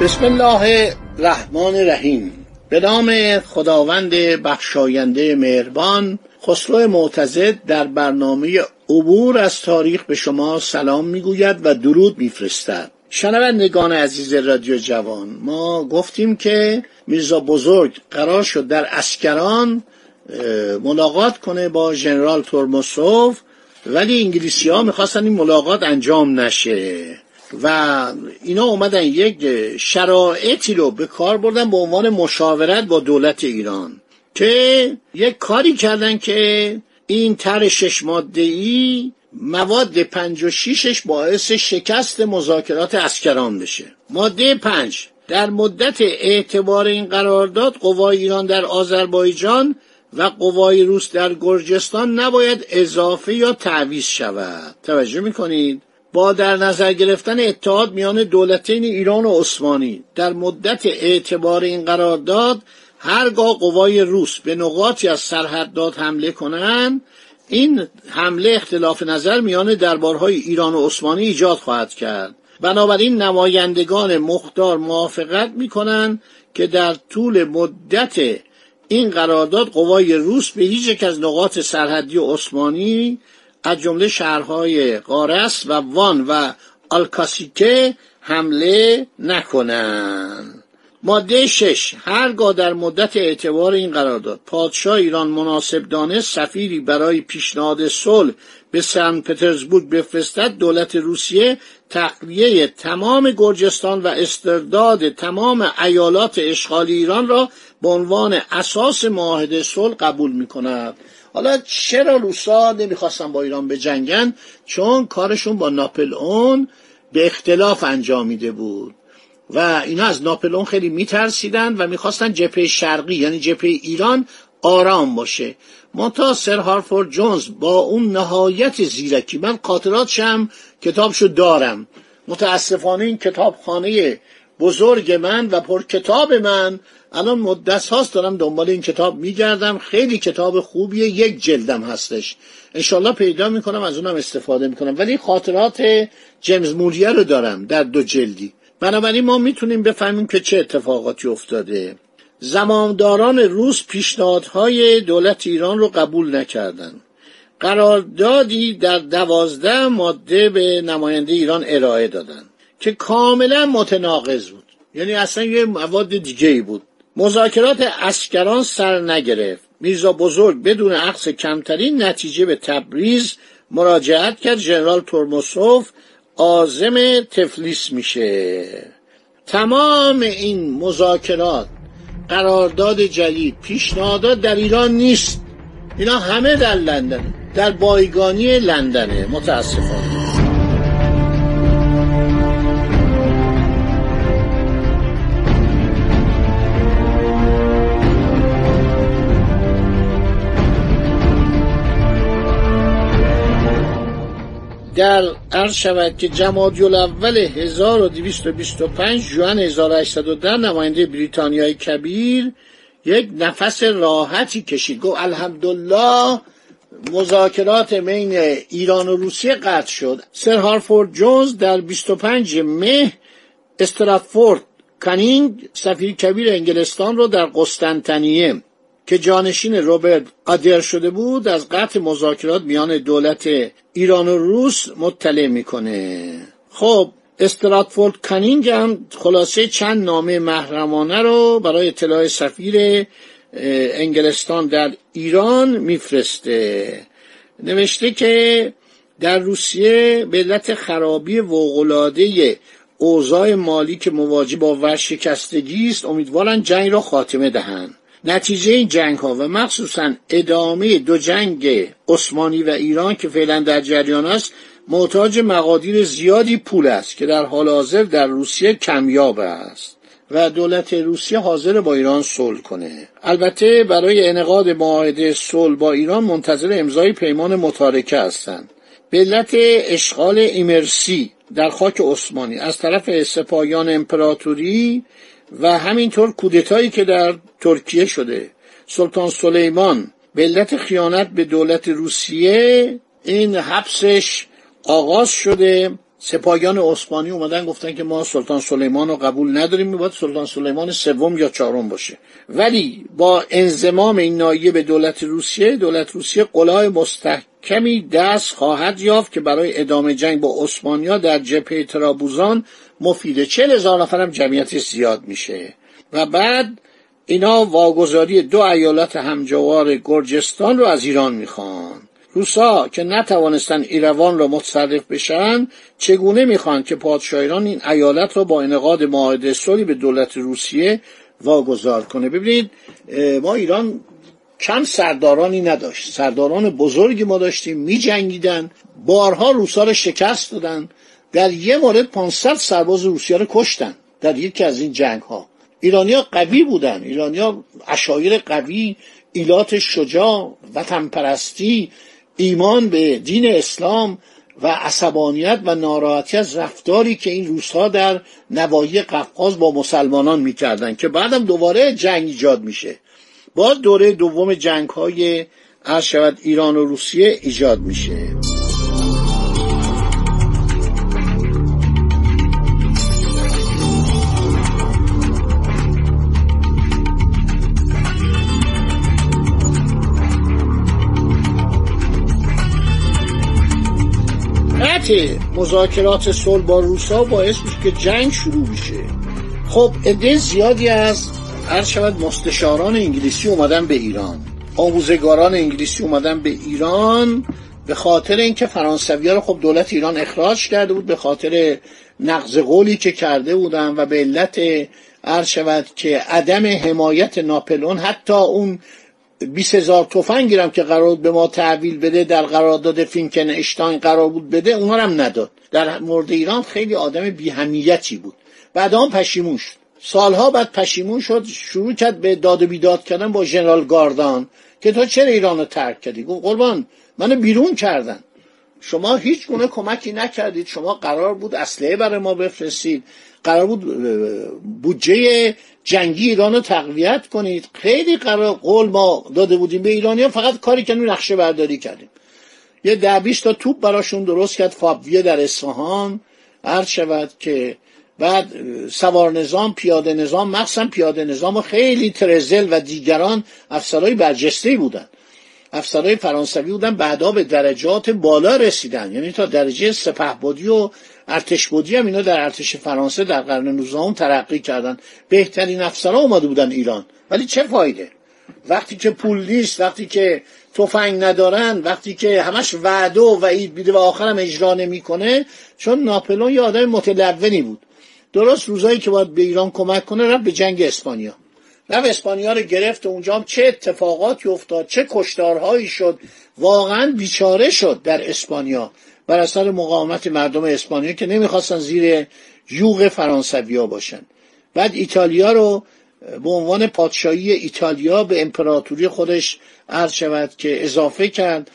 بسم الله الرحمن الرحیم. به نام خداوند بخشاینده مهربان خسرو معتزد در برنامه عبور از تاریخ به شما سلام می‌گوید و درود میفرستد. شنوندگان عزیز رادیو جوان ما گفتیم که میرزا بزرگ قرار شد در اسکران ملاقات کنه با ژنرال تورموسوف ولی انگلیسی ها می‌خواستن این ملاقات انجام نشه. و اینا اومدن یک شرایطی رو به کار بردن به عنوان مشاورت با دولت ایران که یک کاری کردن که این تر شش ماده ای مواد پنج و شیشش باعث شکست مذاکرات اسکران بشه. ماده پنج. در مدت اعتبار این قرارداد قوای ایران در آذربایجان و قوای روس در گرجستان نباید اضافه یا تعویض شود. توجه می‌کنید؟ با در نظر گرفتن اتحاد میان دولتین ایران و عثمانی. در مدت اعتبار این قرارداد هرگاه قوای روس به نقاطی از سرحدات حمله کنند این حمله اختلاف نظر میان دربارهای ایران و عثمانی ایجاد خواهد کرد. بنابراین نمایندگان مختار موافقت می‌کنند که در طول مدت این قرارداد قوای روس به هیچ یک از نقاط سرحدی عثمانی از جمله شهرهای قارس و وان و آلکاسیکه حمله نکنند ماده شش هرگاه در مدت اعتبار این قرارداد پادشاه ایران مناسب دانست سفیری برای پیشنهاد صلح به سن پترزبورگ بفرستد دولت روسیه تخلیه تمام گرجستان و استرداد تمام ایالات اشغالی ایران را به عنوان اساس معاهده صلح قبول می کند حالا چرا روسا نمی‌خواستن با ایران بجنگن؟ چون کارشون با ناپلئون به اختلاف انجامیده بود. و اینا از ناپلئون خیلی میترسیدن و می‌خواستن جبهه شرقی یعنی جبهه ایران آرام باشه. منتها سر هارفورد جونز با اون نهایت زیرکی من خاطراتشم کتابشو دارم. متاسفانه این کتابخانه بزرگ من و پر کتاب من. الان مدت هاست دارم دنبال این کتاب میگردم. خیلی کتاب خوبیه. یک جلدم هستش. انشالله پیدا می‌کنم از اونم استفاده می‌کنم. ولی خاطرات جیمز موریه رو دارم در دو جلدی. بنابراین ما می‌تونیم بفهمیم که چه اتفاقاتی افتاده. زمامداران روس پیشنهادهای دولت ایران رو قبول نکردند قراردادی در دوازده ماده به نماینده ایران ارائه دادن. که کاملا متناقض بود. یعنی اصلا یه مواد دیگه ای بود. مذاکرات اسکران سر نگرفت. میرزا بزرگ بدون عقص کمترین نتیجه به تبریز مراجعت کرد. ژنرال تورموسوف آزم تفلیس میشه. تمام این مذاکرات قرارداد جدید پیشنهادات در ایران نیست. اینا همه در لندن در بایگانی لندنه. متاسفانه. در عرض شود که جمادی الاول 1225 جوان 1810 نماینده بریتانیای کبیر یک نفس راحتی کشید. گفت الحمدلله مذاکرات بین ایران و روسیه قطع شد. سر هارفورد جونز در 25 مه استراتفورد کانینگ سفیر کبیر انگلستان رو در قسطنطنیه که جانشین روبرت آدر شده بود از قطع مذاکرات میان دولت ایران و روس مطلع می‌کنه. خب استراتفورد کانینگ هم خلاصه چند نامه محرمانه رو برای اطلاع سفیر انگلستان در ایران میفرسته. نوشته که در روسیه به علت خرابی وقلاده اوضاع مالی که مواجه با ورشکستگی است امیدوارن جنگ را خاتمه دهند. نتیجه این جنگ ها و مخصوصا ادامه دو جنگ عثمانی و ایران که فعلا در جریان است محتاج مقادیر زیادی پول است که در حال حاضر در روسیه کمیاب است و دولت روسیه حاضر با ایران صلح کنه. البته برای انعقاد معاهده صلح با ایران منتظر امضای پیمان متارکه هستند. به علت اشغال ایمرسی در خاک عثمانی از طرف سپاهیان امپراتوری و همینطور کودتایی که در ترکیه شده. سلطان سلیمان به علت خیانت به دولت روسیه این حبسش آغاز شده. سپاهیان عثمانی اومدن گفتن که ما سلطان سلیمان رو قبول نداریم میباید سلطان سلیمان سوم یا چهارم باشه. ولی با انضمام این نایه به دولت روسیه دولت روسیه قلای مستحکمی دست خواهد یافت که برای ادامه جنگ با عثمانیا در جبهه ترابوزان مفیده چل هزار نفرم جمعیت زیاد میشه. و بعد اینا واگذاری دو ایالت همجوار گرجستان رو از ایران می‌خوان. روسا که نتوانستن ایروان را متصرف بشن چگونه می‌خوان که پادشاه ایران این ایالت را با انعقاد معاهده صلحی به دولت روسیه واگذار کنه؟ ببینید ما ایران کم سردارانی نداشت. سرداران بزرگی ما داشتیم می جنگیدن بارها روسا را شکست دادن. در یه مورد 500 سرباز روسیه رو کشتن در یکی از این جنگ ها ایرانیا قوی بودن. ایرانیا اشایر قوی ایلات شجاع وطن پرستی ایمان به دین اسلام و عصبانیت و ناراحتی از رفتاری که این روزها در نواحی قفقاز با مسلمانان می‌کردن که بعدم دوباره جنگ ایجاد میشه. باز دوره دوم جنگ های شود ایران و روسیه ایجاد میشه. مذاکرات صلح با روسا باعث میشه که جنگ شروع میشه خب عده زیادی از هر شود مستشاران انگلیسی اومدن به ایران. آموزگاران انگلیسی اومدن به ایران به خاطر اینکه فرانسوی رو خب دولت ایران اخراج کرده بود به خاطر نقض قولی که کرده بودن و به علت عرض شود که عدم حمایت ناپلون حتی اون 20 هزار تفنگی هم که قرار بود به ما تحویل بده در قرارداد فینکن اشتاین قرار بود بده اونها هم نداد. در مورد ایران خیلی آدم بیهمیتی بود. بعد هم پشیمون شد. سالها بعد پشیمون شد شروع کرد به داد و بیداد کردن با ژنرال گاردان که تو چرا ایران رو ترک کردی؟ گفت قربان منو بیرون کردن. شما هیچ گونه کمکی نکردید. شما قرار بود اسلحه برای ما بفرستید. قرار بود بودجه جنگی ایران رو تقویت کنید. خیلی قرار قول ما داده بودیم به ایرانی ها فقط کاری که نقشه برداری کردیم. یه ده تا توپ براشون درست کرد. فابویه در اصفهان عرض شود که بعد سوار نظام پیاده نظام مخصوصا پیاده نظام خیلی ترزل و دیگران افسرهای برجسته بودن. افسرهای فرانسوی بودن بعدا به درجات بالا رسیدن. یعنی تا درجه سپهبدی و ارتش بودی هم اینا در ارتش فرانسه در قرن 19 ترقی کردن. بهترین افسرها اومده بودن ایران. ولی چه فایده؟ وقتی که پول نیست وقتی که تفنگ ندارن وقتی که همش وعده و وعید بیده و آخرم اجرا نمی‌کنه چون ناپلون یه آدم متلونی بود. درست روزایی که باید به ایران کمک کنه رفت به جنگ اسپانیا. رفت اسپانیا رو گرفت و اونجا هم چه اتفاقاتی افتاد چه کشتارهایی شد. واقعا بیچاره شد در اسپانیا بر اثر مقاومت مردم اسپانیا که نمی‌خواستن زیر یوغ فرانسویا باشن. بعد ایتالیا رو به عنوان پادشاهی ایتالیا به امپراتوری خودش عرض شود که اضافه کرد.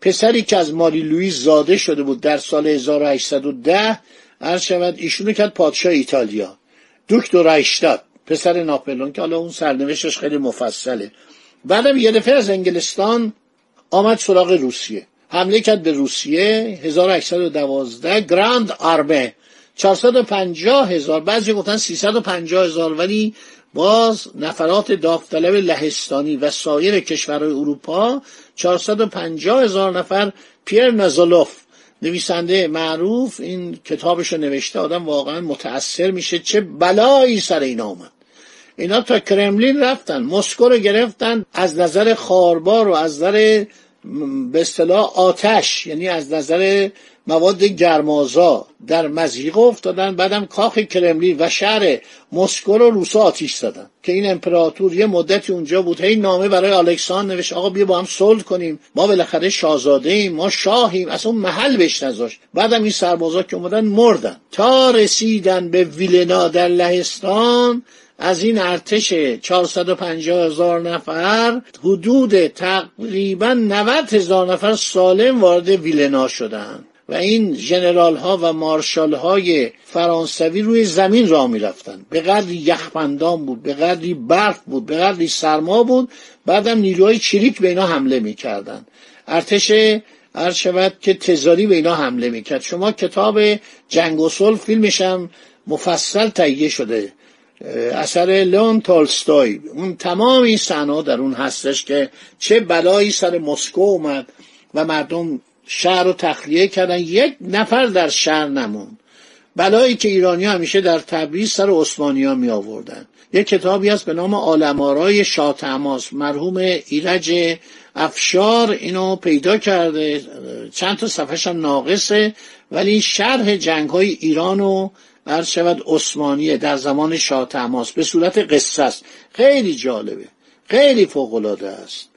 پسری که از ماری لوئیس زاده شده بود در سال 1810 عرض شود ایشونو کرد پادشاه ایتالیا. دو رایشتاد پسر ناپلون که حالا اون سرنوشتش خیلی مفصله. بعدم یه دفعه از انگلستان آمد سراغ روسیه. حمله کرد به روسیه. 1812 گراند آرمه. 450 هزار. بعضی گفتن 350 هزار ولی باز نفرات داوطلب لهستانی و سایر کشورهای اروپا 450 هزار نفر. پیر نزالوف نویسنده معروف این کتابش رو نوشته آدم واقعا متأثر میشه چه بلایی سر این آمد اینا تا کرملین رفتن مسکو رو گرفتن از نظر خاربار و از نظر به اصطلاح آتش یعنی از نظر مواد گرمازا در مزیقه افتادن بعدم کاخ کرملین و شهر مسکو رو روسا آتیش زدن. که این امپراتور یه مدتی اونجا بود هی نامه برای الکساندر نوشت آقا بیا با هم صلح کنیم. ما بالاخره شاهزاده ایم ما شاهیم. اصلا محل بهش نذاشت. بعدم این سربازا که اومدن مردن. تا رسیدن به ویلنا در لهستان از این ارتش 450 هزار نفر حدود تقریبا 90 هزار نفر سالم وارد ویلنا شدند و این جنرال ها و مارشال های فرانسوی روی زمین را می رفتن به قدری یخبندان بود به قدری برف بود به قدری سرما بود بعدم نیروهای چریک به اینا حمله می کردن. ارتش عرض شود که تزاری به اینا حمله می کرد شما کتاب جنگ و صلح فیلمش هم مفصل تهیه شده. اثر لون تولستوی. اون تمام این صحنه در اون هستش که چه بلایی سر مسکو اومد و مردم شهر رو تخلیه کردن. یک نفر در شهر نمون بلایی که ایرانی همیشه در تبریز سر عثمانی می آوردن یک کتابی هست به نام آلمارای شاه تماس مرحوم ایرج افشار اینو پیدا کرده. چند تا صفحش هم ناقصه. ولی شرح جنگ های ایران و عرض شود عثمانیه در زمان شاه تماس به صورت قصه است. خیلی جالبه. خیلی فوق العاده است.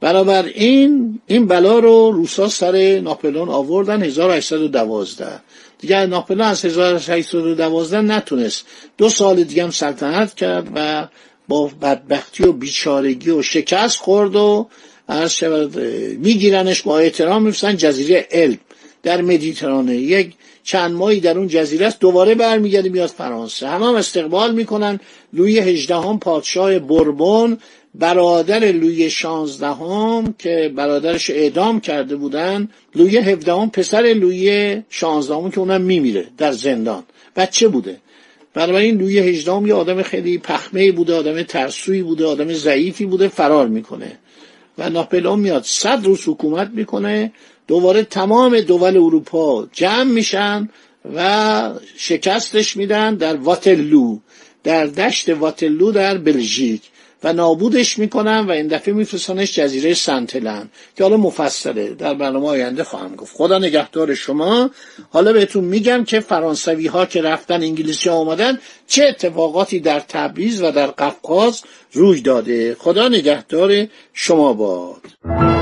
برابر این این بلا رو روسا سر ناپلون آوردن 1812 دیگه ناپلون از 1812 نتونست. دو سال دیگه هم سلطنت کرد و با بدبختی و بیچارگی و شکست خورد و عرض شود میگیرنش با احترام میفرستن جزیره علم در مدیترانه. یک چند ماهی در اون جزیره است دوباره برمیگرده میاد فرانسه. همه هم استقبال می‌کنن. لوی هجدهم پادشاه بربون برادر لوی شانزدهم که برادرش اعدام کرده بودن لوی هفدهم پسر لوی شانزدهم که اونم میمیره در زندان. بچه بوده؟ بنابراین لوی هجدهم یه آدم خیلی پخمه بوده آدم ترسوی بوده آدم ضعیفی بوده فرار می‌کنه. و ناپلئون میاد. صد روز حکومت می‌کنه. دوباره تمام دول اروپا جمع میشن و شکستش میدن در واتلو در دشت واتلو در بلژیک و نابودش می‌کنن و این دفعه میفرستانش جزیره سنتلن که حالا مفصله. در برنامه آینده خواهم گفت. خدا نگهدار شما. حالا بهتون میگم که فرانسوی ها که رفتن انگلیسی ها آمدن چه اتفاقاتی در تبریز و در قفقاز روی داده. خدا نگهدار شما باد.